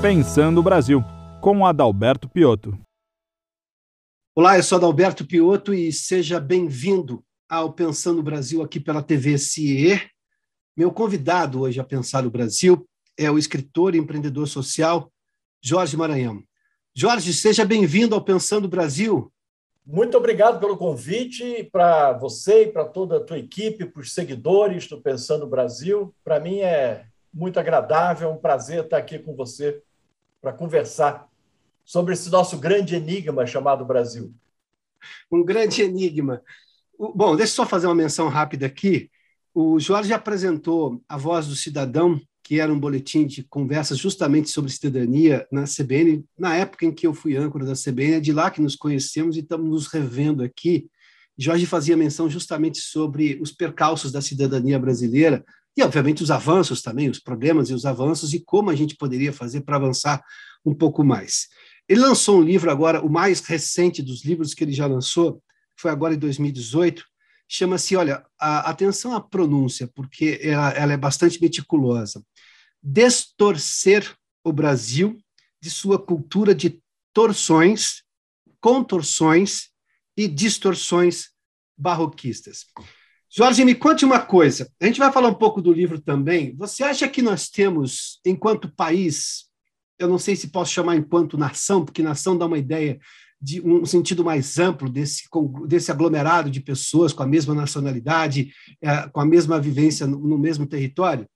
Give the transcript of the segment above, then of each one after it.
Pensando o Brasil, com Adalberto Piotto. Olá, eu sou Adalberto Piotto e seja bem-vindo ao Pensando o Brasil aqui pela TV CIE. Meu convidado hoje a pensar o Brasil é o escritor e empreendedor social Jorge Maranhão. Jorge, seja bem-vindo ao Pensando o Brasil. Muito obrigado pelo convite para você e para toda a tua equipe, para os seguidores do Pensando o Brasil. Para mim é muito agradável, é um prazer estar aqui com você para conversar sobre esse nosso grande enigma chamado Brasil. Um grande enigma. Bom, deixa eu só fazer uma menção rápida aqui. O Jorge apresentou A Voz do Cidadão, que era um boletim de conversas justamente sobre cidadania na CBN, na época em que eu fui âncora da CBN, é de lá que nos conhecemos e estamos nos revendo aqui. Jorge fazia menção justamente sobre os percalços da cidadania brasileira e, obviamente, os avanços também, os problemas e os avanços e como a gente poderia fazer para avançar um pouco mais. Ele lançou um livro agora, o mais recente dos livros que ele já lançou, foi agora em 2018, chama-se, olha, a, atenção à pronúncia, porque ela, ela é bastante meticulosa. Destorcer o Brasil de sua cultura de torções, contorções e distorções barroquistas. Jorge, me conte uma coisa. A gente vai falar um pouco do livro também. Você acha que nós temos, enquanto país, eu não sei se posso chamar enquanto nação, porque nação dá uma ideia de um sentido mais amplo desse, desse aglomerado de pessoas com a mesma nacionalidade, é, com a mesma vivência no mesmo território.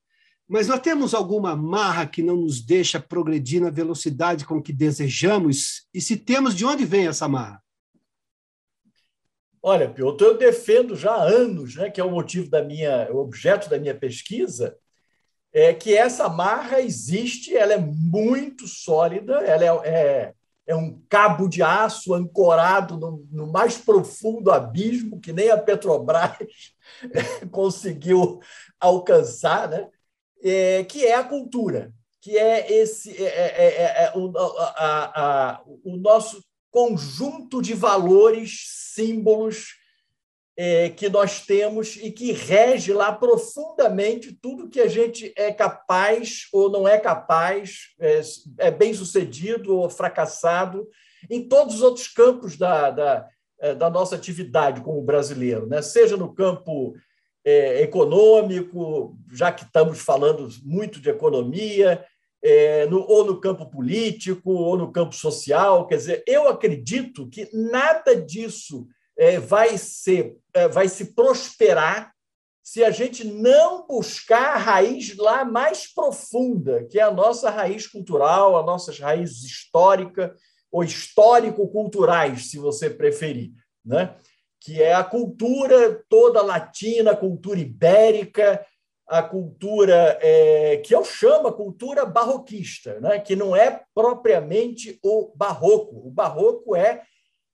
Mas nós temos alguma marra que não nos deixa progredir na velocidade com que desejamos? E se temos, de onde vem essa marra? Olha, Piotr, eu defendo já há anos, né, que é o motivo da minha, o objeto da minha pesquisa, é que essa marra existe, ela é muito sólida, ela é, é, é um cabo de aço ancorado no, no, mais profundo abismo que nem a Petrobras conseguiu alcançar, né? É, que é a cultura, que é esse é, é, é, é o, a, a, o nosso conjunto de valores, símbolos, é, que nós temos e que rege lá profundamente tudo que a gente é capaz ou não é capaz, é, é bem sucedido ou fracassado, em todos os outros campos da, da, é, da nossa atividade como brasileiro, né? seja no campo é, econômico, já que estamos falando muito de economia, é, no, ou no campo político, ou no campo social. Quer dizer, eu acredito que nada disso é, vai, ser, é, vai se prosperar se a gente não buscar a raiz lá mais profunda, que é a nossa raiz cultural, a nossa raiz histórica ou histórico-culturais, se você preferir, né? que é a cultura toda latina, cultura ibérica, a cultura é, que eu chamo a cultura barroquista, né? que não é propriamente o barroco. O barroco é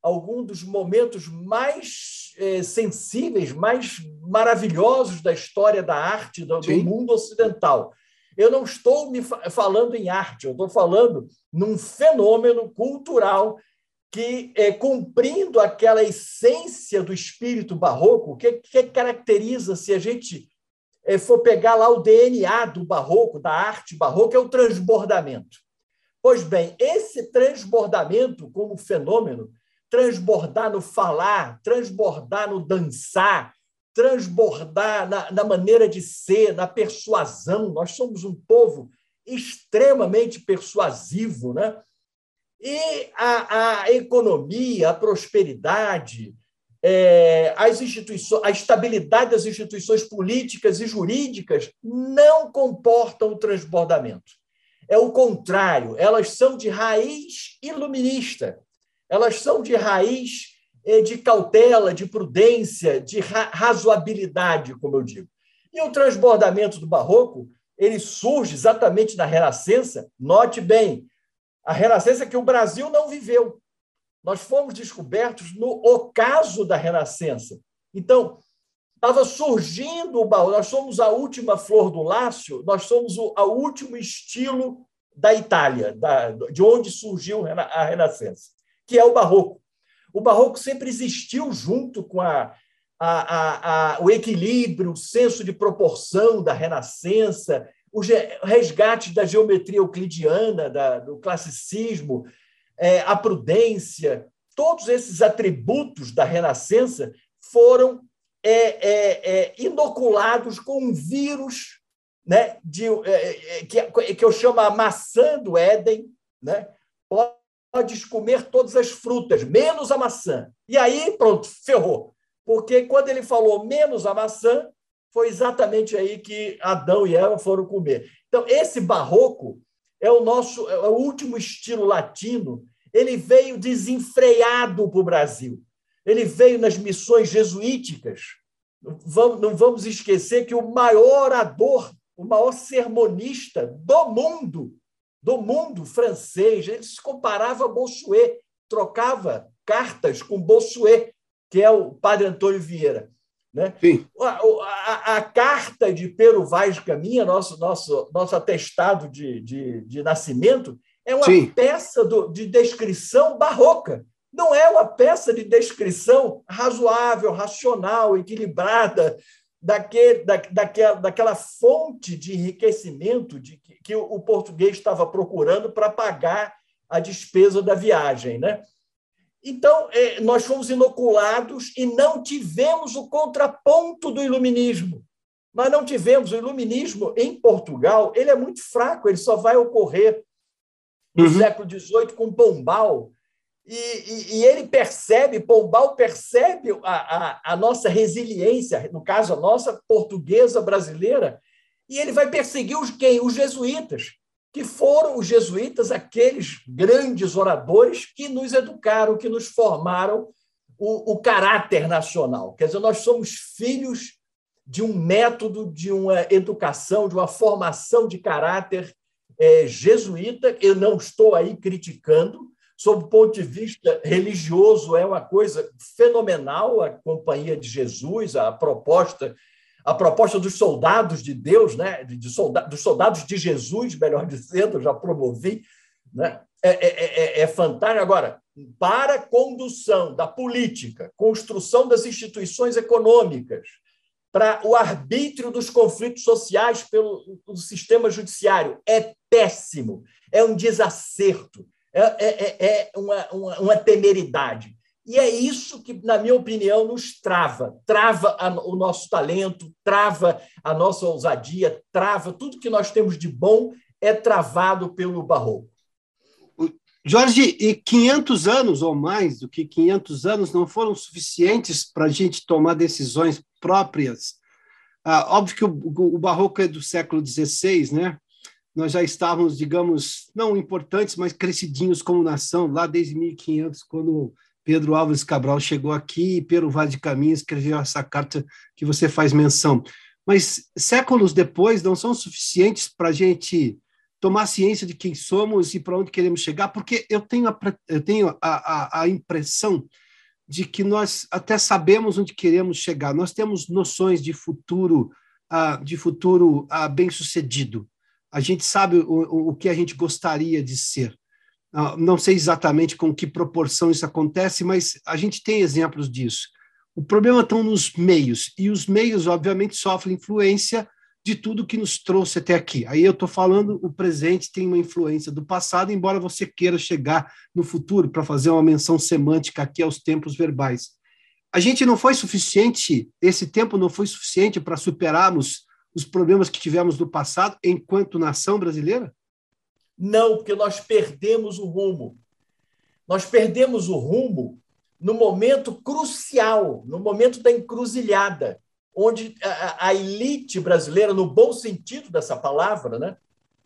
algum dos momentos mais é, sensíveis, mais maravilhosos da história da arte do, do mundo ocidental. Eu não estou me falando em arte, eu estou falando num fenômeno cultural que, é, cumprindo aquela essência do espírito barroco, que, que caracteriza, se a gente é, for pegar lá o DNA do barroco, da arte barroca, é o transbordamento. Pois bem, esse transbordamento como fenômeno transbordar no falar, transbordar no dançar, transbordar na, na, maneira de ser, na persuasão. Nós somos um povo extremamente persuasivo, né? E a, a economia, a prosperidade, é, as instituições, a estabilidade das instituições políticas e jurídicas não comportam o transbordamento. É o contrário, elas são de raiz iluminista elas são de raiz eh, de cautela, de prudência, de razoabilidade, como eu digo. E o transbordamento do barroco, ele surge exatamente na Renascença. Note bem, a Renascença que o Brasil não viveu. Nós fomos descobertos no ocaso da Renascença. Então, estava surgindo o barroco. Nós somos a última flor do lácio, nós somos o, o último estilo da Itália, da, de onde surgiu a Renascença que é o barroco. O barroco sempre existiu junto com a, a, a, a, o equilíbrio, o senso de proporção da Renascença, o resgate da geometria euclidiana, da, do classicismo, é, a prudência, todos esses atributos da Renascença foram é, é, é inoculados com um vírus né, de, é, que, que eu chamo a maçã do Éden, né? podes comer todas as frutas, menos a maçã. E aí, pronto, ferrou. Porque quando ele falou menos a maçã, foi exatamente aí que Adão e Eva foram comer. Então, esse barroco é o nosso é o último estilo latino. Ele veio desenfreado para o Brasil. Ele veio nas missões jesuíticas. Não vamos esquecer que o maior orador, o maior sermonista do mundo, do mundo francês, ele se comparava a Bossuet, trocava cartas com Bossuet, que é o padre Antônio Vieira. Né? A, a, a, carta de Pero Vaz Caminha, nosso, nosso, nosso atestado de, de, de nascimento, é uma Sim. peça do, de descrição barroca. Não é uma peça de descrição razoável, racional, equilibrada, daquele, da, daquela, daquela fonte de enriquecimento de, que, que o português estava procurando para pagar a despesa da viagem. Né? Então, é, nós fomos inoculados e não tivemos o contraponto do iluminismo. Nós não tivemos o iluminismo em Portugal, ele é muito fraco, ele só vai ocorrer no uhum. século XVIII com Pombal. E, e, e, ele percebe, Pombal percebe a, a, a nossa resiliência, no caso, a nossa portuguesa brasileira, e ele vai perseguir os quem? Os jesuítas que foram os jesuítas aqueles grandes oradores que nos educaram, que nos formaram o, o caráter nacional. Quer dizer, nós somos filhos de um método, de uma educação, de uma formação de caráter é, jesuíta. Eu não estou aí criticando, sob o ponto de vista religioso, é uma coisa fenomenal a Companhia de Jesus, a proposta a proposta dos soldados de Deus, né? de soldados, dos soldados de Jesus, melhor dizendo, já promovi, né? é, é, é, é fantástico. Agora, para condução da política, construção das instituições econômicas, para o arbítrio dos conflitos sociais pelo, pelo sistema judiciário, é péssimo, é um desacerto, é, é, é, é uma, uma, uma temeridade. E é isso que, na minha opinião, nos trava. Trava o nosso talento, trava a nossa ousadia, trava tudo que nós temos de bom é travado pelo barroco. Jorge, e 500 anos ou mais do que 500 anos não foram suficientes para a gente tomar decisões próprias? Ah, óbvio que o, o barroco é do século XVI, né? Nós já estávamos, digamos, não importantes, mas crescidinhos como nação, lá desde 1500, quando Pedro Álvares Cabral chegou aqui e Pedro Vaz de Caminha escreveu essa carta que você faz menção. Mas séculos depois não são suficientes para a gente tomar ciência de quem somos e para onde queremos chegar, porque eu tenho, a, eu tenho a, a, a impressão de que nós até sabemos onde queremos chegar. Nós temos noções de futuro, uh, de futuro uh, bem sucedido. A gente sabe o, o que a gente gostaria de ser. Ah, não sei exatamente com que proporção isso acontece, mas a gente tem exemplos disso. O problema está nos meios, e os meios, obviamente, sofrem influência de tudo que nos trouxe até aqui. Aí eu estou falando, o presente tem uma influência do passado, embora você queira chegar no futuro para fazer uma menção semântica aqui aos tempos verbais. A gente não foi suficiente, esse tempo não foi suficiente para superarmos os problemas que tivemos no passado enquanto nação brasileira? Não, porque nós perdemos o rumo. Nós perdemos o rumo no momento crucial, no momento da encruzilhada, onde a, elite brasileira, no bom sentido dessa palavra, né,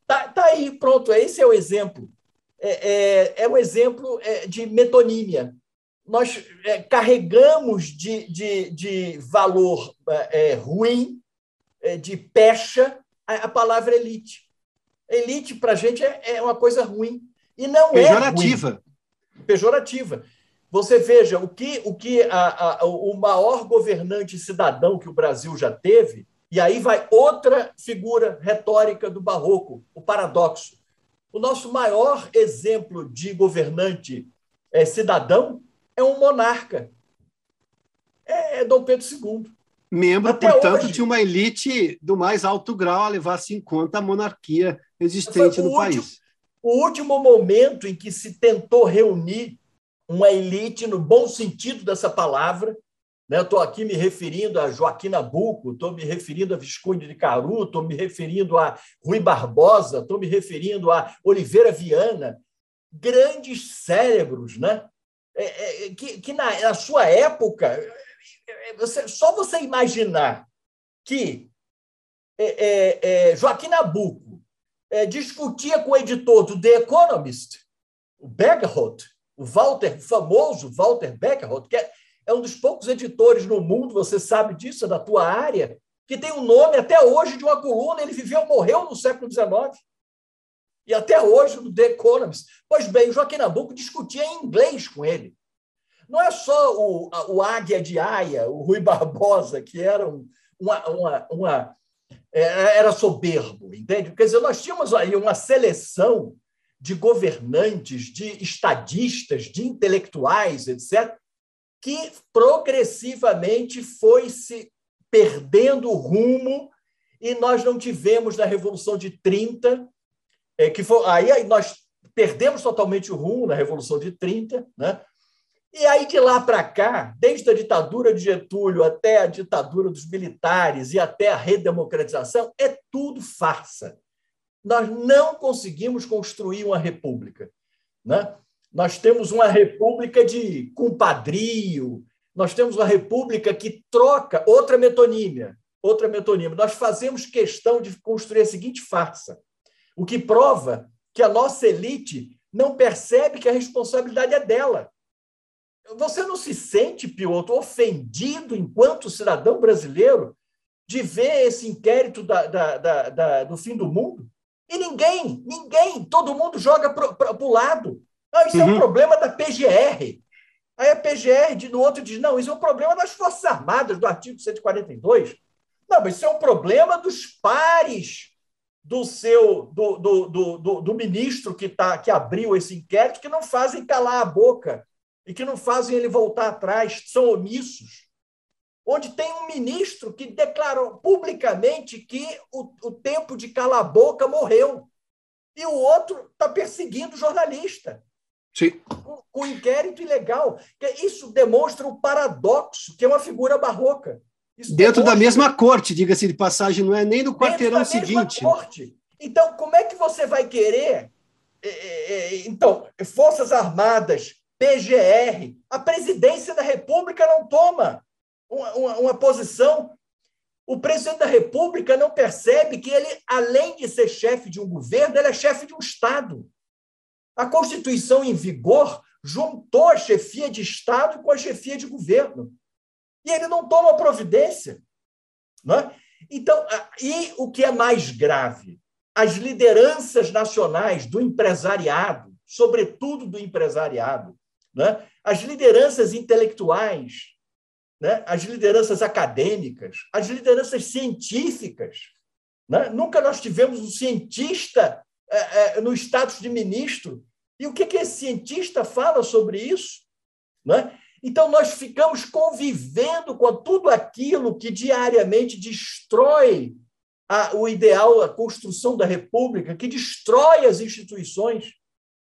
tá, tá aí, pronto. Esse é o exemplo. É, é, é um exemplo é, de metonímia. Nós é, carregamos de, de, de valor é, ruim, é, de pecha, a, a palavra elite. Elite, para a gente, é, é, uma coisa ruim. E não Pejorativa. é. Ruim. Pejorativa. Você veja o que, o, que a, a, o maior governante cidadão que o Brasil já teve, e aí vai outra figura retórica do barroco, o paradoxo. O nosso maior exemplo de governante é, cidadão é um monarca. É, é Dom Pedro II. Membro, Até portanto, hoje. de uma elite do mais alto grau a levar-se em conta a monarquia existente no último, país. O último momento em que se tentou reunir uma elite, no bom sentido dessa palavra, Estou né? aqui me referindo a Joaquim Nabuco, estou me referindo a Visconde de Caru, estou me referindo a Rui Barbosa, estou me referindo a Oliveira Viana, grandes cérebros, né? É, é, que, que na, na, sua época, é, você, só você imaginar que é, é, é Joaquim Nabuco discutia com o editor do The Economist, o Bergerholt, o Walter, famoso Walter Bergerholt, que é é um dos poucos editores no mundo, você sabe disso, é da tua área, que tem o um nome até hoje de uma coluna, ele viveu, morreu no século XIX. E até hoje, no The Economist. Pois bem, Joaquim Nabuco discutia em inglês com ele. Não é só o, o Águia de Aia, o Rui Barbosa, que era um, uma, uma, uma é, era soberbo, entende? Quer dizer, nós tínhamos aí uma seleção de governantes, de estadistas, de intelectuais, etc., que progressivamente foi se perdendo o rumo e nós não tivemos na Revolução de 30, é, que foi, aí nós perdemos totalmente o rumo na Revolução de 30, né? E aí de lá para cá, desde a ditadura de Getúlio até a ditadura dos militares e até a redemocratização, é tudo farsa. Nós não conseguimos construir uma república, né? Nós temos uma república de compadrio, nós temos uma república que troca outra metonímia, outra metonímia. Nós fazemos questão de construir a seguinte farsa, o que prova que a nossa elite não percebe que a responsabilidade é dela. Você não se sente, Piotr, ofendido enquanto cidadão brasileiro de ver esse inquérito da, da, da, da do fim do mundo? E ninguém, ninguém, todo mundo joga para o lado. Não, isso uhum. é um uhum. problema da PGR. Aí a PGR, de, no outro, diz: não, isso é um problema das Forças Armadas, do artigo 142. Não, mas isso é um problema dos pares do seu do, do, do, do, do ministro que, tá, que abriu esse inquérito, que não fazem calar a boca e que não fazem ele voltar atrás, são omissos. Onde tem um ministro que declarou publicamente que o, o tempo de calar a boca morreu. E o outro está perseguindo o jornalista. Sim. Com, com inquérito ilegal. Isso demonstra o paradoxo, que é uma figura barroca. Isso Dentro demonstra... da mesma corte, diga-se de passagem, não é nem do quarteirão seguinte. Corte. Então, como é que você vai querer? É, é, é, então, Forças Armadas, PGR, a presidência da República não toma uma, uma, uma posição. O presidente da República não percebe que ele, além de ser chefe de um governo, ele é chefe de um Estado. A Constituição em vigor juntou a chefia de Estado com a chefia de governo. E ele não toma providência. Não é? Então, e o que é mais grave? As lideranças nacionais do empresariado, sobretudo do empresariado, né? as lideranças intelectuais, né? as lideranças acadêmicas, as lideranças científicas. Né? Nunca nós tivemos um cientista é, é, no status de ministro. E o que, que esse cientista fala sobre isso? Né? Então, nós ficamos convivendo com tudo aquilo que diariamente destrói a, o ideal, a construção da República, que destrói as instituições.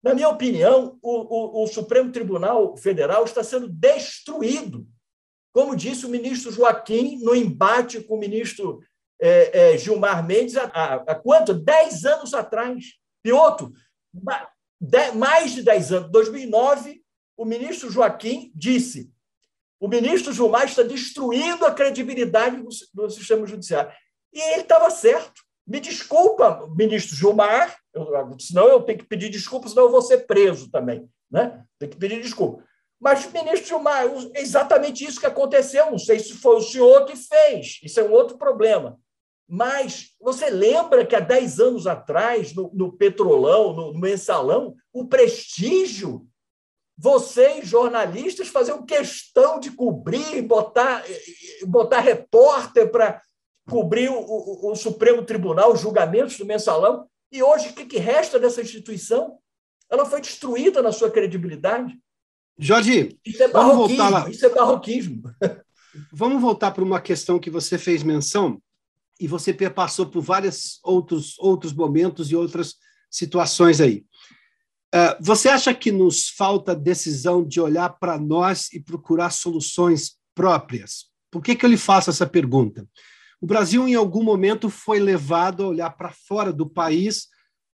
Na minha opinião, o, o, o Supremo Tribunal Federal está sendo destruído. Como disse o ministro Joaquim no embate com o ministro é, é, Gilmar Mendes há, há, quanto? Dez anos atrás. Piotr, mais de dez anos, 2009, o ministro Joaquim disse: o ministro Gilmar está destruindo a credibilidade do, do sistema judiciário. E ele estava certo. Me desculpa, ministro Gilmar, eu, senão eu tenho que pedir desculpa, senão eu vou ser preso também. Né? Tem que pedir desculpa. Mas, ministro Gilmar, é exatamente isso que aconteceu. Não sei se foi o senhor que fez. Isso é um outro problema. Mas você lembra que há 10 anos atrás, no, no Petrolão, no, no Mensalão, o prestígio, vocês, jornalistas, faziam questão de cobrir, botar, botar repórter para cobrir o, o, o, Supremo Tribunal, os julgamentos do Mensalão. E hoje, o que, que resta dessa instituição? Ela foi destruída na sua credibilidade. Jorge, isso é barroquismo. Isso é barroquismo. vamos voltar para uma questão que você fez menção e você passou por vários outros, outros momentos e outras situações aí. Uh, você acha que nos falta decisão de olhar para nós e procurar soluções próprias? Por que, que eu lhe faço essa pergunta? O Brasil, em algum momento, foi levado a olhar para fora do país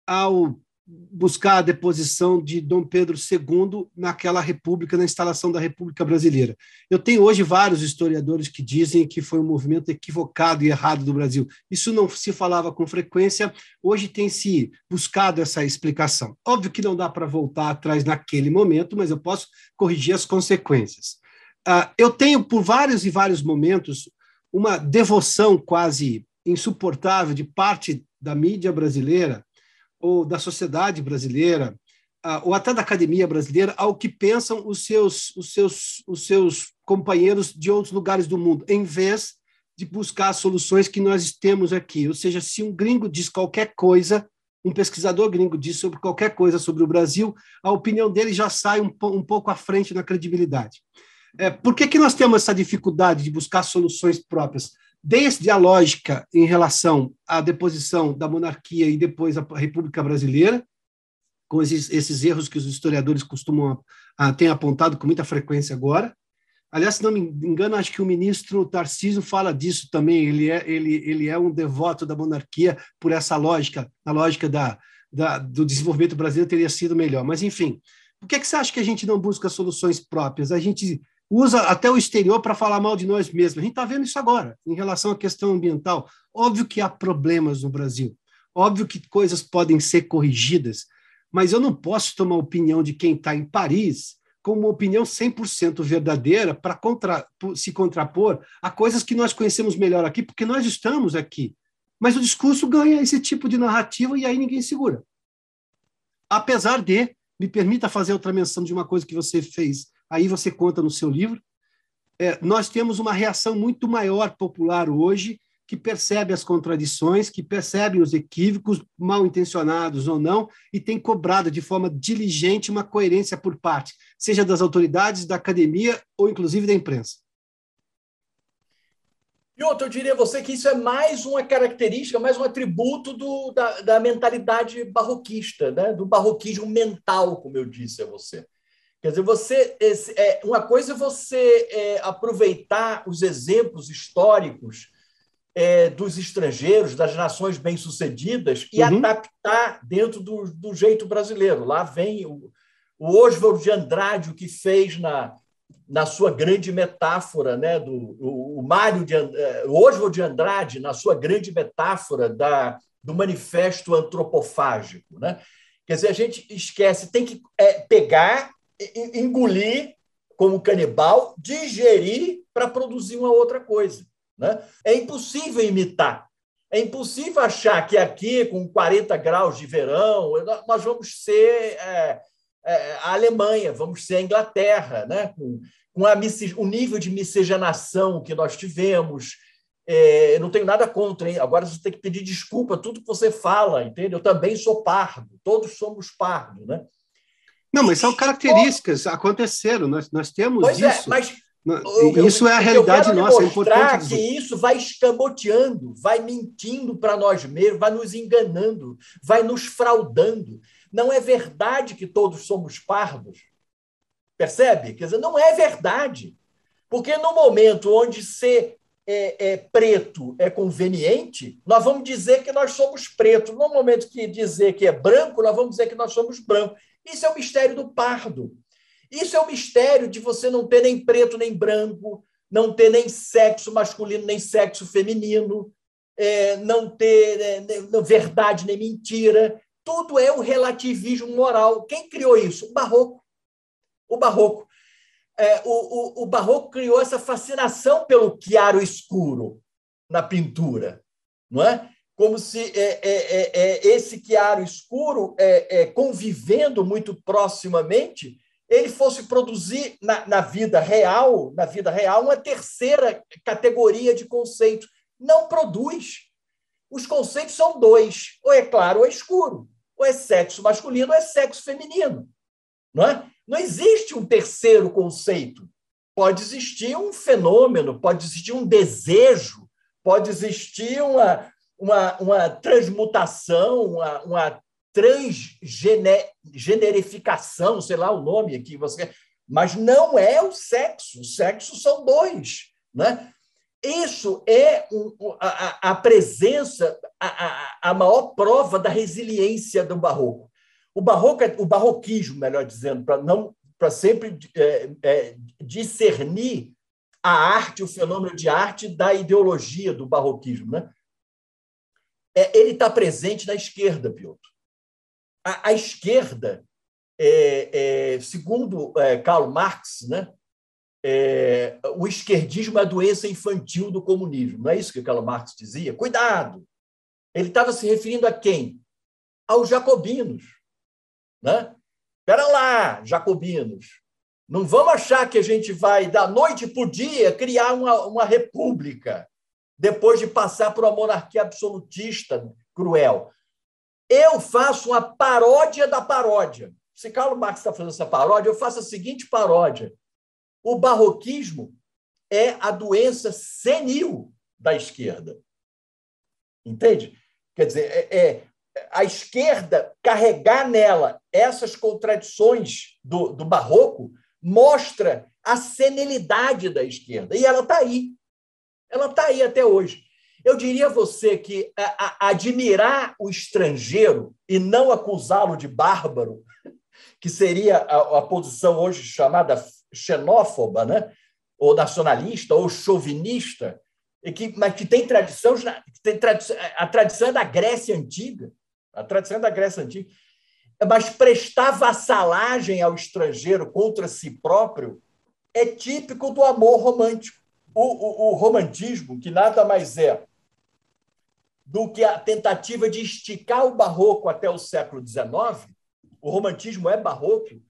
ao buscar a deposição de Dom Pedro II naquela república, na instalação da República Brasileira. Eu tenho hoje vários historiadores que dizem que foi um movimento equivocado e errado do Brasil. Isso não se falava com frequência, hoje tem se buscado essa explicação. Óbvio que não dá para voltar atrás naquele momento, mas eu posso corrigir as consequências. Uh, eu tenho, por vários e vários momentos, uma devoção quase insuportável de parte da mídia brasileira ou da sociedade brasileira, ou até da academia brasileira, ao que pensam os seus, os seus, os seus companheiros de outros lugares do mundo, em vez de buscar soluções que nós temos aqui. Ou seja, se um gringo diz qualquer coisa, um pesquisador gringo diz sobre qualquer coisa sobre o Brasil, a opinião dele já sai um, um pouco à frente na credibilidade. É, por que, que nós temos essa dificuldade de buscar soluções próprias? desde a lógica em relação à deposição da monarquia e depois a República Brasileira, com esses, esses erros que os historiadores costumam a, têm apontado com muita frequência agora. Aliás, se não me engano, acho que o ministro Tarcísio fala disso também. Ele é, ele, ele é um devoto da monarquia por essa lógica, a lógica da, da, do desenvolvimento brasileiro teria sido melhor. Mas, enfim, por que, que você acha que a gente não busca soluções próprias? A gente usa até o exterior para falar mal de nós mesmos. A gente está vendo isso agora, em relação à questão ambiental. Óbvio que há problemas no Brasil, óbvio que coisas podem ser corrigidas, mas eu não posso tomar a opinião de quem está em Paris como uma opinião 100% verdadeira para contra, se contrapor a coisas que nós conhecemos melhor aqui, porque nós estamos aqui. Mas o discurso ganha esse tipo de narrativa e aí ninguém segura. Apesar de, me permita fazer outra menção de uma coisa que você fez aí você conta no seu livro, é, nós temos uma reação muito maior popular hoje, que percebe as contradições, que percebe os equívocos, mal intencionados ou não, e tem cobrado de forma diligente uma coerência por parte, seja das autoridades, da academia ou inclusive da imprensa. Outro, eu diria a você que isso é mais uma característica, mais um atributo do, da, da mentalidade barroquista, né? do barroquismo mental, como eu disse a você. Quer dizer, você é, uma coisa é você é, aproveitar os exemplos históricos é, dos estrangeiros, das nações bem-sucedidas, e uhum. adaptar dentro do, do, jeito brasileiro. Lá vem o, o Oswald de Andrade, o que fez na, na sua grande metáfora, né, do, o, o Mário de, é, o Oswald de Andrade, na sua grande metáfora da, do manifesto antropofágico. Né? Quer dizer, a gente esquece, tem que é, pegar engolir como canibal, digerir para produzir uma outra coisa. Né? É impossível imitar. É impossível achar que aqui, com 40 graus de verão, nós vamos ser é, é, a Alemanha, vamos ser a Inglaterra, né? com, com a, o nível de miscigenação que nós tivemos. É, não tenho nada contra, hein? agora você tem que pedir desculpa tudo que você fala, entende? Eu também sou pardo, todos somos pardos. Né? Não, mas são características, aconteceram, nós, nós temos pois é, isso. É, mas isso é a realidade nossa, é importante dizer. que isso vai escamoteando, vai mentindo para nós mesmos, vai nos enganando, vai nos fraudando. Não é verdade que todos somos pardos. Percebe? Quer dizer, não é verdade. Porque no momento onde ser é, é, preto é conveniente, nós vamos dizer que nós somos pretos. No momento que dizer que é branco, nós vamos dizer que nós somos brancos. Isso é o mistério do pardo. Isso é o mistério de você não ter nem preto nem branco, não ter nem sexo masculino nem sexo feminino, é, não ter é, verdade nem mentira. Tudo é o relativismo moral. Quem criou isso? O Barroco. O Barroco. É, o, o, o Barroco criou essa fascinação pelo chiaro escuro na pintura, não é? Como se é, é, é, é esse chiaro escuro, é, é, convivendo muito proximamente, ele fosse produzir na, na, vida real, na vida real, uma terceira categoria de conceitos. Não produz. Os conceitos são dois: ou é claro ou é escuro, ou é sexo masculino ou é sexo feminino. Não, é? não existe um terceiro conceito. pode existir um fenômeno, pode existir um desejo, pode existir uma, uma, uma transmutação, uma, uma transgenerificação, sei lá o nome aqui, você mas não é o sexo. O sexo são dois. Né? Isso é um, a, a, presença, a, a, maior prova da resiliência do barroco. O barroco, é, o barroquismo, melhor dizendo, para não para sempre é, é, discernir a arte, o fenômeno de arte da ideologia do barroquismo, né? É, ele está presente na esquerda, Piotr. A, a esquerda, é, é, segundo Karl Marx, né? é, o esquerdismo é a doença infantil do comunismo. Não é isso que Karl Marx dizia? Cuidado! Ele estava se referindo a quem? Aos jacobinos. Né? Espera lá, jacobinos. Não vamos achar que a gente vai, da noite para o dia, criar uma, uma república, depois de passar por uma monarquia absolutista cruel. Eu faço uma paródia da paródia. Se Karl Marx está fazendo essa paródia, eu faço a seguinte paródia o barroquismo é a doença senil da esquerda. Entende? Quer dizer, é, é a esquerda carregar nela essas contradições do, do barroco mostra a senilidade da esquerda. E ela está aí. Ela está aí até hoje. Eu diria a você que a, a, admirar o estrangeiro e não acusá-lo de bárbaro, que seria a, a posição hoje chamada xenófoba, né? ou nacionalista, ou chauvinista, e que, mas que tem tradição, tem tradição, a tradição é da Grécia Antiga, a tradição é da Grécia Antiga, mas prestar vassalagem ao estrangeiro contra si próprio é típico do amor romântico. O, o, o romantismo, que nada mais é do que a tentativa de esticar o barroco até o século XIX, o romantismo é barroco,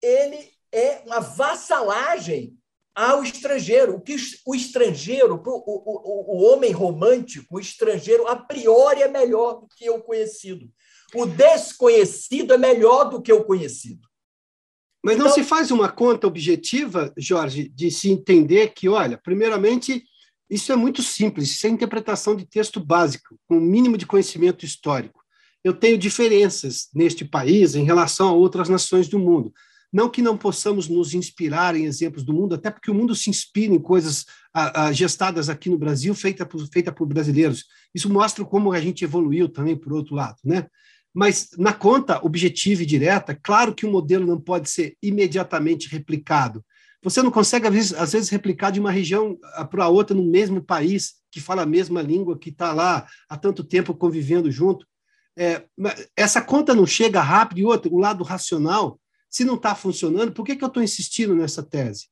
ele é uma vassalagem ao estrangeiro. O que o estrangeiro, o, o, o homem romântico, o estrangeiro, a priori é melhor do que o conhecido. O desconhecido é melhor do que o conhecido. Mas então, não se faz uma conta objetiva, Jorge, de se entender que, olha, primeiramente, isso é muito simples, isso é interpretação de texto básico, com o mínimo de conhecimento histórico. Eu tenho diferenças neste país em relação a outras nações do mundo. Não que não possamos nos inspirar em exemplos do mundo, até porque o mundo se inspira em coisas a, a, gestadas aqui no Brasil, feita por, feita por brasileiros. Isso mostra como a gente evoluiu também, por outro lado. Né? Mas, na conta objetiva e direta, claro que o modelo não pode ser imediatamente replicado. Você não consegue, às vezes, replicar de uma região para outra no mesmo país, que fala a mesma língua, que está lá há tanto tempo convivendo junto. É, essa conta não chega rápido, e outro, o lado racional se não está funcionando, por que, que eu estou insistindo nessa tese?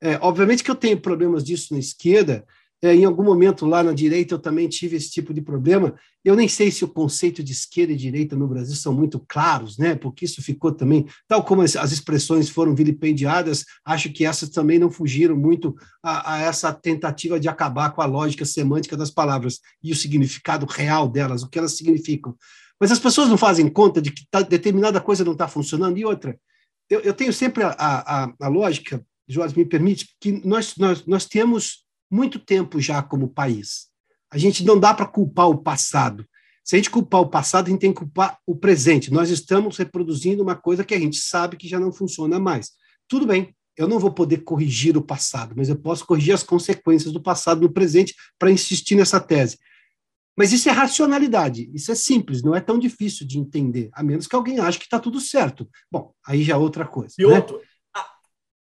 É, obviamente que eu tenho problemas disso na esquerda, é, em algum momento lá na direita eu também tive esse tipo de problema. Eu nem sei se o conceito de esquerda e direita no Brasil são muito claros, né? Porque isso ficou também, tal como as, as expressões foram vilipendiadas, acho que essas também não fugiram muito a, a, essa tentativa de acabar com a lógica semântica das palavras e o significado real delas, o que elas significam. Mas as pessoas não fazem conta de que tá, determinada coisa não está funcionando e outra eu, eu tenho sempre a, a, a, lógica, Jorge, me permite, que nós, nós, nós temos muito tempo já como país. A gente não dá para culpar o passado. Se a gente culpar o passado, a gente tem que culpar o presente. Nós estamos reproduzindo uma coisa que a gente sabe que já não funciona mais. Tudo bem, eu não vou poder corrigir o passado, mas eu posso corrigir as consequências do passado no presente para insistir nessa tese. Mas isso é racionalidade, isso é simples, não é tão difícil de entender, a menos que alguém ache que está tudo certo. Bom, aí já é outra coisa. E né?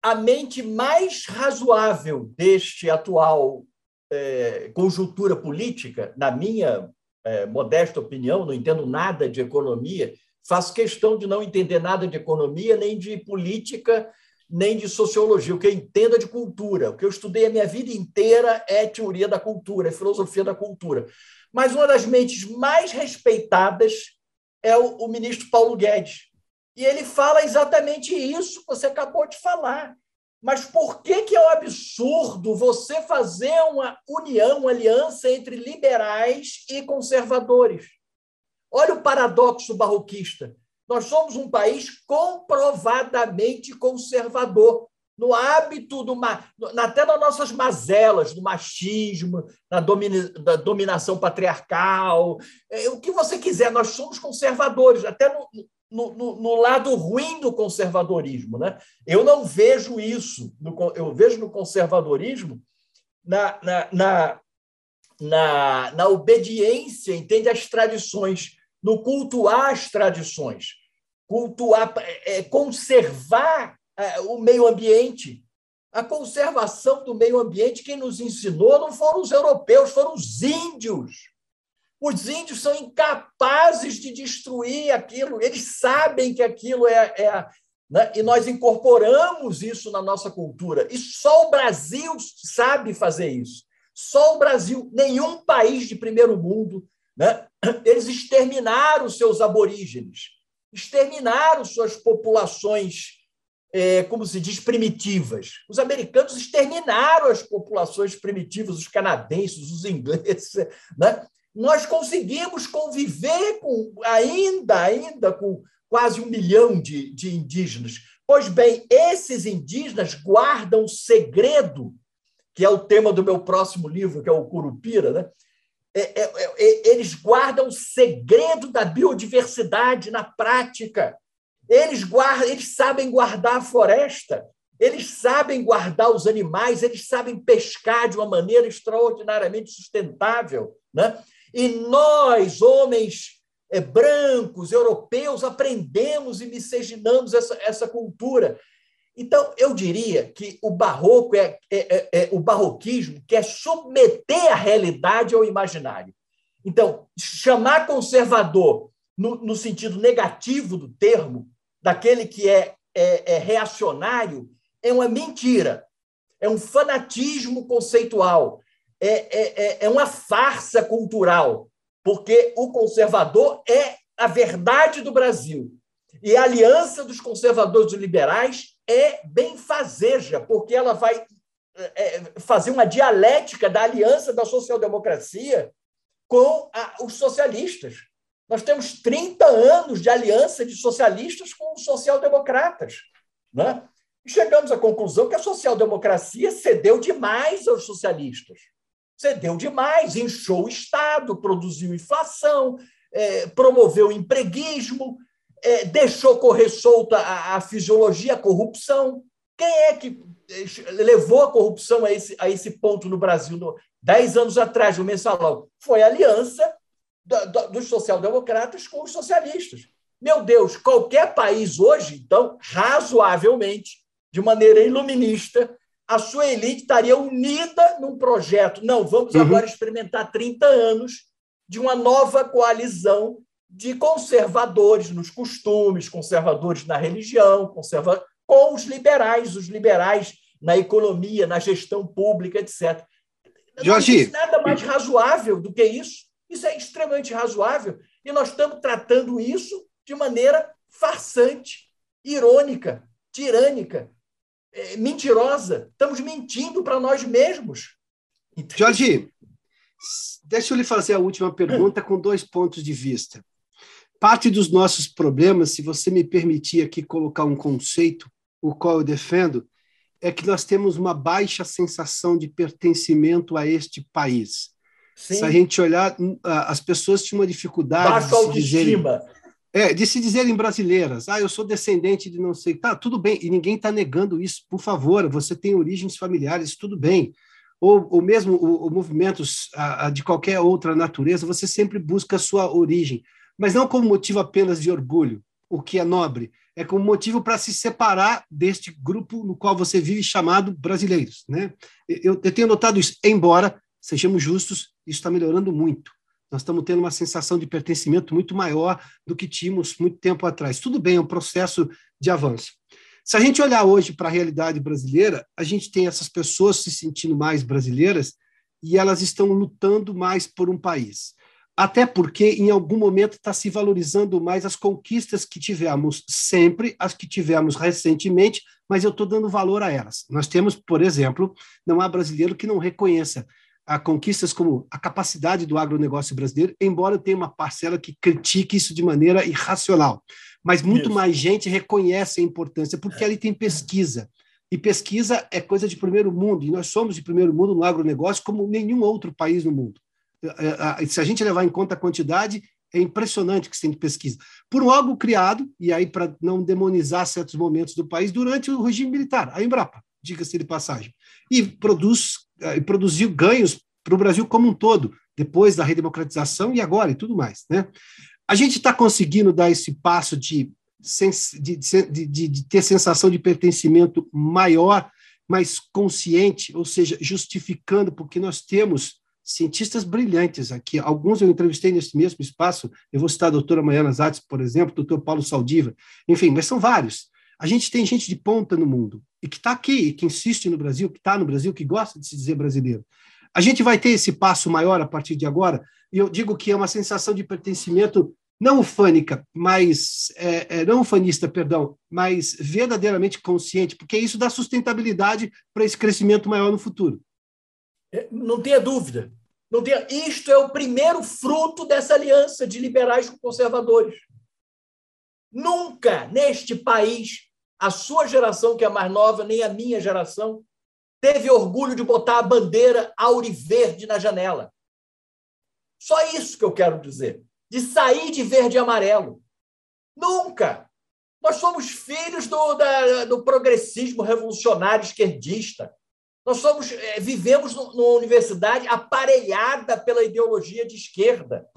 A, mente mais razoável deste atual é, conjuntura política, na minha é, modesta opinião, não entendo nada de economia, faço questão de não entender nada de economia, nem de política, nem de sociologia. O que eu entendo é de cultura. O que eu estudei a minha vida inteira é teoria da cultura, é filosofia da cultura. Mas uma das mentes mais respeitadas é o, o ministro Paulo Guedes. E ele fala exatamente isso que você acabou de falar. Mas por que, que é um absurdo você fazer uma união, uma aliança entre liberais e conservadores? Olha o paradoxo barroquista. Nós somos um país comprovadamente conservador. no hábito, do, até nas nossas mazelas, do machismo, da, domina, da dominação patriarcal, é, o que você quiser, nós somos conservadores, até no, no, no, no, lado ruim do conservadorismo. Né? Eu não vejo isso, no, eu vejo no conservadorismo na, na, na, na, na obediência, entende, às tradições, no cultuar as tradições, cultuar, é, conservar é, o meio ambiente. A conservação do meio ambiente, quem nos ensinou não foram os europeus, foram os índios. Os índios são incapazes de destruir aquilo, eles sabem que aquilo é. é né? E nós incorporamos isso na nossa cultura. E só o Brasil sabe fazer isso. Só o Brasil, nenhum país de primeiro mundo, né? eles exterminaram seus aborígenes, exterminaram suas populações é, como se diz, primitivas. Os americanos exterminaram as populações primitivas, os canadenses, os ingleses. Né? Nós conseguimos conviver com ainda, ainda com quase um milhão de, de indígenas. Pois bem, esses indígenas guardam o segredo, que é o tema do meu próximo livro, que é o Curupira, né? É, é, é, eles guardam o segredo da biodiversidade na prática. Eles, guardam, eles sabem guardar a floresta, eles sabem guardar os animais, eles sabem pescar de uma maneira extraordinariamente sustentável. Né? E nós, homens é, brancos, europeus, aprendemos e miscigenamos essa, essa cultura. Então, eu diria que o barroco é, é, é, é, o barroquismo quer submeter a realidade ao imaginário. Então, chamar conservador no, no sentido negativo do termo daquele que é, é, é reacionário é uma mentira, é um fanatismo conceitual, é, é, é, é uma farsa cultural, porque o conservador é a verdade do Brasil. E a aliança dos conservadores e liberais é benfazeja, porque ela vai é, fazer uma dialética da aliança da social-democracia com a, os socialistas. Nós temos 30 anos de aliança de socialistas com os social-democratas. Né? E chegamos à conclusão que a social-democracia cedeu demais aos socialistas. Cedeu demais, inchou o Estado, produziu inflação, é, promoveu empreguismo, é, deixou correr solta a, a, fisiologia, a corrupção. Quem é que é, levou a corrupção a esse, a esse ponto no Brasil, no, dez anos atrás, no mensalão? Foi a aliança dos social-democratas com os socialistas. Meu Deus, qualquer país hoje, então, razoavelmente, de maneira iluminista, a sua elite estaria unida num projeto. Não, vamos uhum. agora experimentar 30 anos de uma nova coalizão de conservadores nos costumes, conservadores na religião, conserva com os liberais, os liberais na economia, na gestão pública, etc. Não Jorge. existe nada mais razoável do que isso. Isso é extremamente razoável e nós estamos tratando isso de maneira farsante, irônica, tirânica, é, mentirosa. Estamos mentindo para nós mesmos. Jorge, deixa eu lhe fazer a última pergunta com dois pontos de vista. Parte dos nossos problemas, se você me permitir aqui colocar um conceito, o qual eu defendo, é que nós temos uma baixa sensação de pertencimento a este país. Sim. Se a gente olhar, hum, as pessoas tinham uma dificuldade Baixa se dizerem, é, de se dizerem brasileiras. Ah, eu sou descendente de não sei. Tá, tudo bem, e ninguém está negando isso. Por favor, você tem origens familiares, tudo bem. Ou, ou mesmo o, o movimentos a, a, de qualquer outra natureza, você sempre busca a sua origem, mas não como motivo apenas de orgulho, o que é nobre, é como motivo para se separar deste grupo no qual você vive chamado brasileiros. Né? Eu, eu tenho notado isso, embora sejamos justos, isso está melhorando muito. Nós estamos tendo uma sensação de pertencimento muito maior do que tínhamos muito tempo atrás. Tudo bem, é um processo de avanço. Se a gente olhar hoje para a realidade brasileira, a gente tem essas pessoas se sentindo mais brasileiras e elas estão lutando mais por um país. Até porque, em algum momento, está se valorizando mais as conquistas que tivemos sempre, as que tivemos recentemente, mas eu estou dando valor a elas. Nós temos, por exemplo, não há brasileiro que não reconheça a conquistas como a capacidade do agronegócio brasileiro, embora tenha uma parcela que critique isso de maneira irracional. Mas muito isso. mais gente reconhece a importância, porque ali tem pesquisa, E pesquisa é coisa de primeiro mundo, e nós somos de primeiro mundo no agronegócio como nenhum outro país no mundo. É, é, se a gente levar em conta a quantidade, é impressionante que se tem de pesquisa. Por um órgão criado, e aí para não demonizar certos momentos do país, durante o regime militar, a Embrapa, diga-se de passagem. E produz, e produziu ganhos para o Brasil como um todo, depois da redemocratização e agora e tudo mais. Né? A gente está conseguindo dar esse passo de, de, de, de ter sensação de pertencimento maior, mais consciente, ou seja, justificando, porque nós temos cientistas brilhantes aqui. Alguns eu entrevistei nesse mesmo espaço. Eu vou citar a doutora Maiana Zatz, por exemplo, doutor Paulo Saldiva, enfim, mas são vários. A gente tem gente de ponta no mundo e que está aqui, que insiste no Brasil, que está no Brasil, que gosta de se dizer brasileiro. A gente vai ter esse passo maior a partir de agora, e eu digo que é uma sensação de pertencimento não ufânica, mas é, é, não ufanista, perdão, mas verdadeiramente consciente, porque isso dá sustentabilidade para esse crescimento maior no futuro. É, não tenha dúvida. Não tenha... Isto é o primeiro fruto dessa aliança de liberais com conservadores. Nunca neste país a sua geração, que é mais nova, nem a minha geração, teve orgulho de botar a bandeira auriverde na janela. Só isso que eu quero dizer. De sair de verde e amarelo. Nunca! Nós somos filhos do, da, do progressismo revolucionário esquerdista. Nós somos, é, vivemos numa universidade aparelhada pela ideologia de esquerda.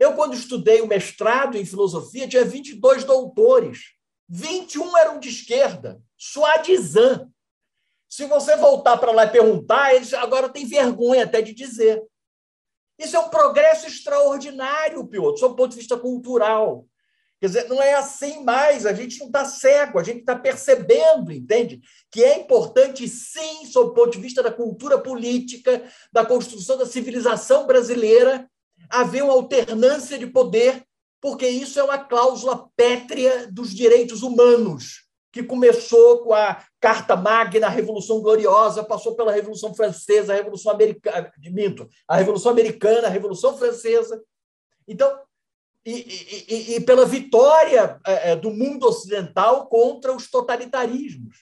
Eu, quando estudei o mestrado em filosofia, tinha 22 doutores. 21 eram de esquerda. Suadizan. Se você voltar para lá e perguntar, eles agora têm vergonha até de dizer. Isso é um progresso extraordinário, Piotr, do ponto de vista cultural. Quer dizer, não é assim mais, a gente não está cego, a gente está percebendo, entende? Que é importante, sim, sob o ponto de vista da cultura política, da construção da civilização brasileira, haver uma alternância de poder, porque isso é uma cláusula pétrea dos direitos humanos que começou com a Carta Magna, a Revolução Gloriosa, passou pela Revolução Francesa, a Revolução Americana, minto, a Revolução Americana, a Revolução Francesa. Então, e, e, e pela vitória é, é, do mundo ocidental contra os totalitarismos.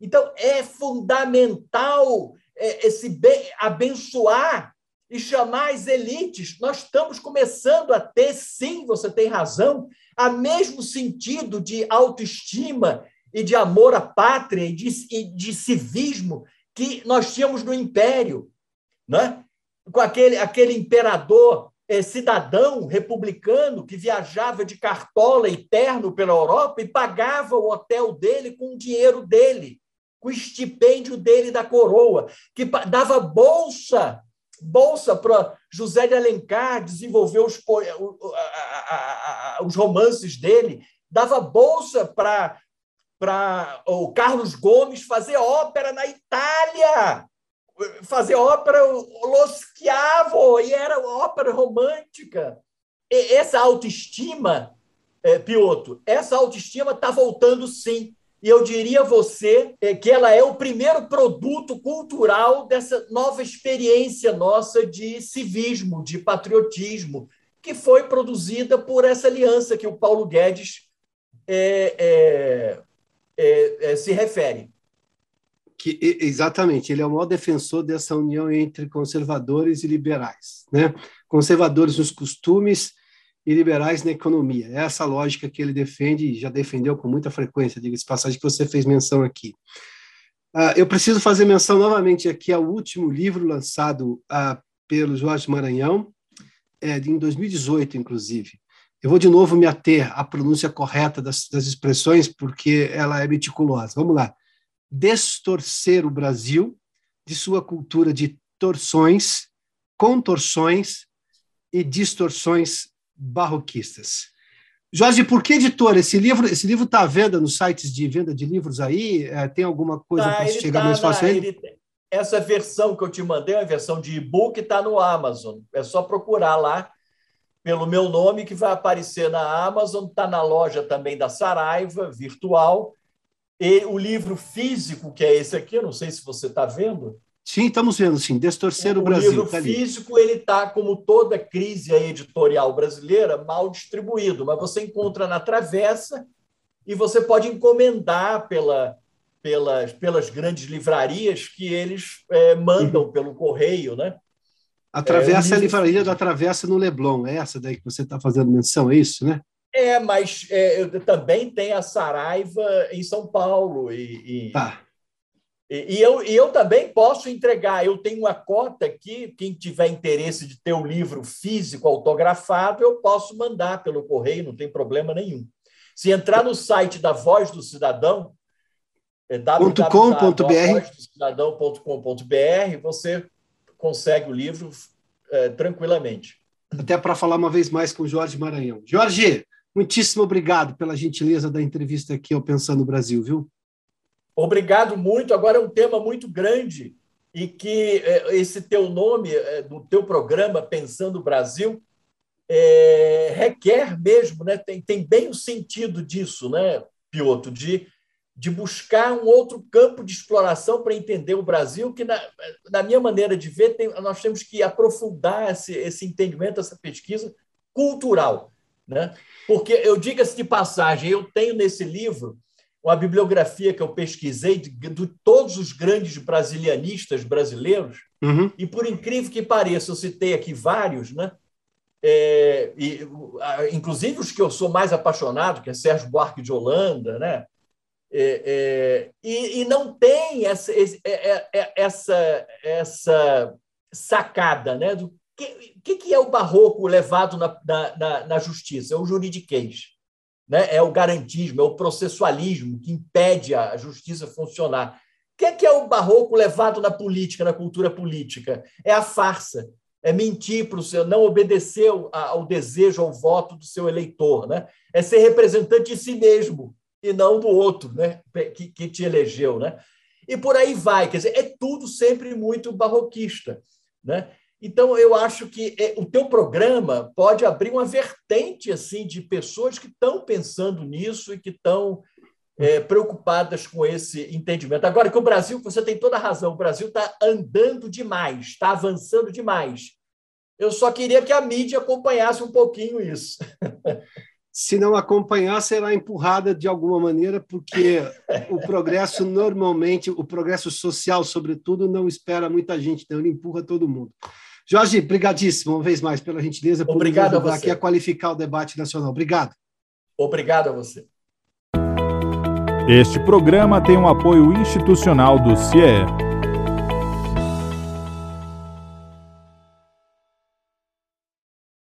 Então, é fundamental é, esse abençoar e chamar as elites. Nós estamos começando a ter, sim, você tem razão, a mesmo sentido de autoestima e de amor à pátria e de, e de civismo que nós tínhamos no Império, né? com aquele, aquele imperador é, cidadão republicano que viajava de cartola e terno pela Europa e pagava o hotel dele com o dinheiro dele, com o estipêndio dele da coroa, que dava bolsa bolsa para José de Alencar desenvolver os, os romances dele, dava bolsa para para o Carlos Gomes fazer ópera na Itália, fazer ópera Lo Schiavo, e era ópera romântica. E essa autoestima, é, Pioto, essa autoestima está voltando sim. E eu diria a você é, que ela é o primeiro produto cultural dessa nova experiência nossa de civismo, de patriotismo, que foi produzida por essa aliança que o Paulo Guedes é, é, é, é, se refere. Que, exatamente, ele é o maior defensor dessa união entre conservadores e liberais, né? Conservadores nos costumes e liberais na economia. É essa lógica que ele defende e já defendeu com muita frequência, diga-se passagem que você fez menção aqui. Uh, eu preciso fazer menção novamente aqui ao último livro lançado uh, pelo Jorge Maranhão, é, em 2018, inclusive, eu vou de novo me ater à pronúncia correta das, das expressões, porque ela é meticulosa. Vamos lá. Destorcer o Brasil de sua cultura de torções, contorções e distorções barroquistas. Jorge, por que editora? Esse livro esse livro está à venda nos sites de venda de livros aí? É, tem alguma coisa tá, para chegar tá mais fácil? Ele, essa versão que eu te mandei, a versão de e-book, está no Amazon. É só procurar lá pelo meu nome, que vai aparecer na Amazon, está na loja também da Saraiva, virtual. E o livro físico, que é esse aqui, eu não sei se você está vendo. Sim, estamos vendo, sim. Destorcer o, o Brasil. O livro tá físico, ele está, como toda crise editorial brasileira, mal distribuído, mas você encontra na Travessa e você pode encomendar pela, pelas, pelas grandes livrarias que eles é, mandam uhum. pelo correio, né? Atravessa é, a livraria da Travessa no Leblon, é essa daí que você está fazendo menção, é isso, né? É, mas é, também tem a Saraiva em São Paulo. E, e, tá. E, eu, e eu também posso entregar. Eu tenho uma cota aqui. Quem tiver interesse de ter o livro físico autografado, eu posso mandar pelo correio, não tem problema nenhum. Se entrar no site da Voz do Cidadão, é www.vozdocidadão.com.br, você consegue o livro é, tranquilamente. Até para falar uma vez mais com o Jorge Maranhão. Jorge, muitíssimo obrigado pela gentileza da entrevista aqui ao Pensando no Brasil, viu? Obrigado muito. Agora é um tema muito grande e que é, esse teu nome é, do teu programa Pensando no Brasil é, requer mesmo, né? tem, tem bem o sentido disso, né, Piotr, de, de buscar um outro campo de exploração para entender o Brasil, que, na, na minha maneira de ver, tem, nós temos que aprofundar esse, esse entendimento, essa pesquisa cultural. Né? Porque eu diga-se de passagem, eu tenho nesse livro uma bibliografia que eu pesquisei de, de todos os grandes brasilianistas brasileiros, uhum. e por incrível que pareça, eu citei aqui vários, né? é, e, inclusive os que eu sou mais apaixonado, que é Sérgio Buarque de Holanda, né? É, é, e, e, não tem essa, é, é, essa, essa sacada né? do que, que é o barroco levado na, na, na justiça? É o juridiquês, né? é o garantismo, é o processualismo que impede a justiça funcionar. O que é o barroco levado na política, na cultura política? É a farsa, é mentir para o seu, não obedecer ao desejo, ao voto do seu eleitor, né? É ser representante de si mesmo e não do outro, né? Que, que te elegeu, né? E por aí vai, quer dizer, é tudo sempre muito barroquista, né? Então eu acho que é, o teu programa pode abrir uma vertente assim de pessoas que estão pensando nisso e que estão é, preocupadas com esse entendimento. Agora que o Brasil, você tem toda a razão, o Brasil está andando demais, está avançando demais. Eu só queria que a mídia acompanhasse um pouquinho isso. Se não acompanhar, será empurrada de alguma maneira, porque o progresso normalmente, o progresso social, sobretudo, não espera muita gente, então ele empurra todo mundo. Jorge, brigadíssimo uma vez mais pela gentileza por Obrigado nos ajudar aqui a qualificar o debate nacional. Obrigado. Obrigado a você. Este programa tem um apoio institucional do CIE.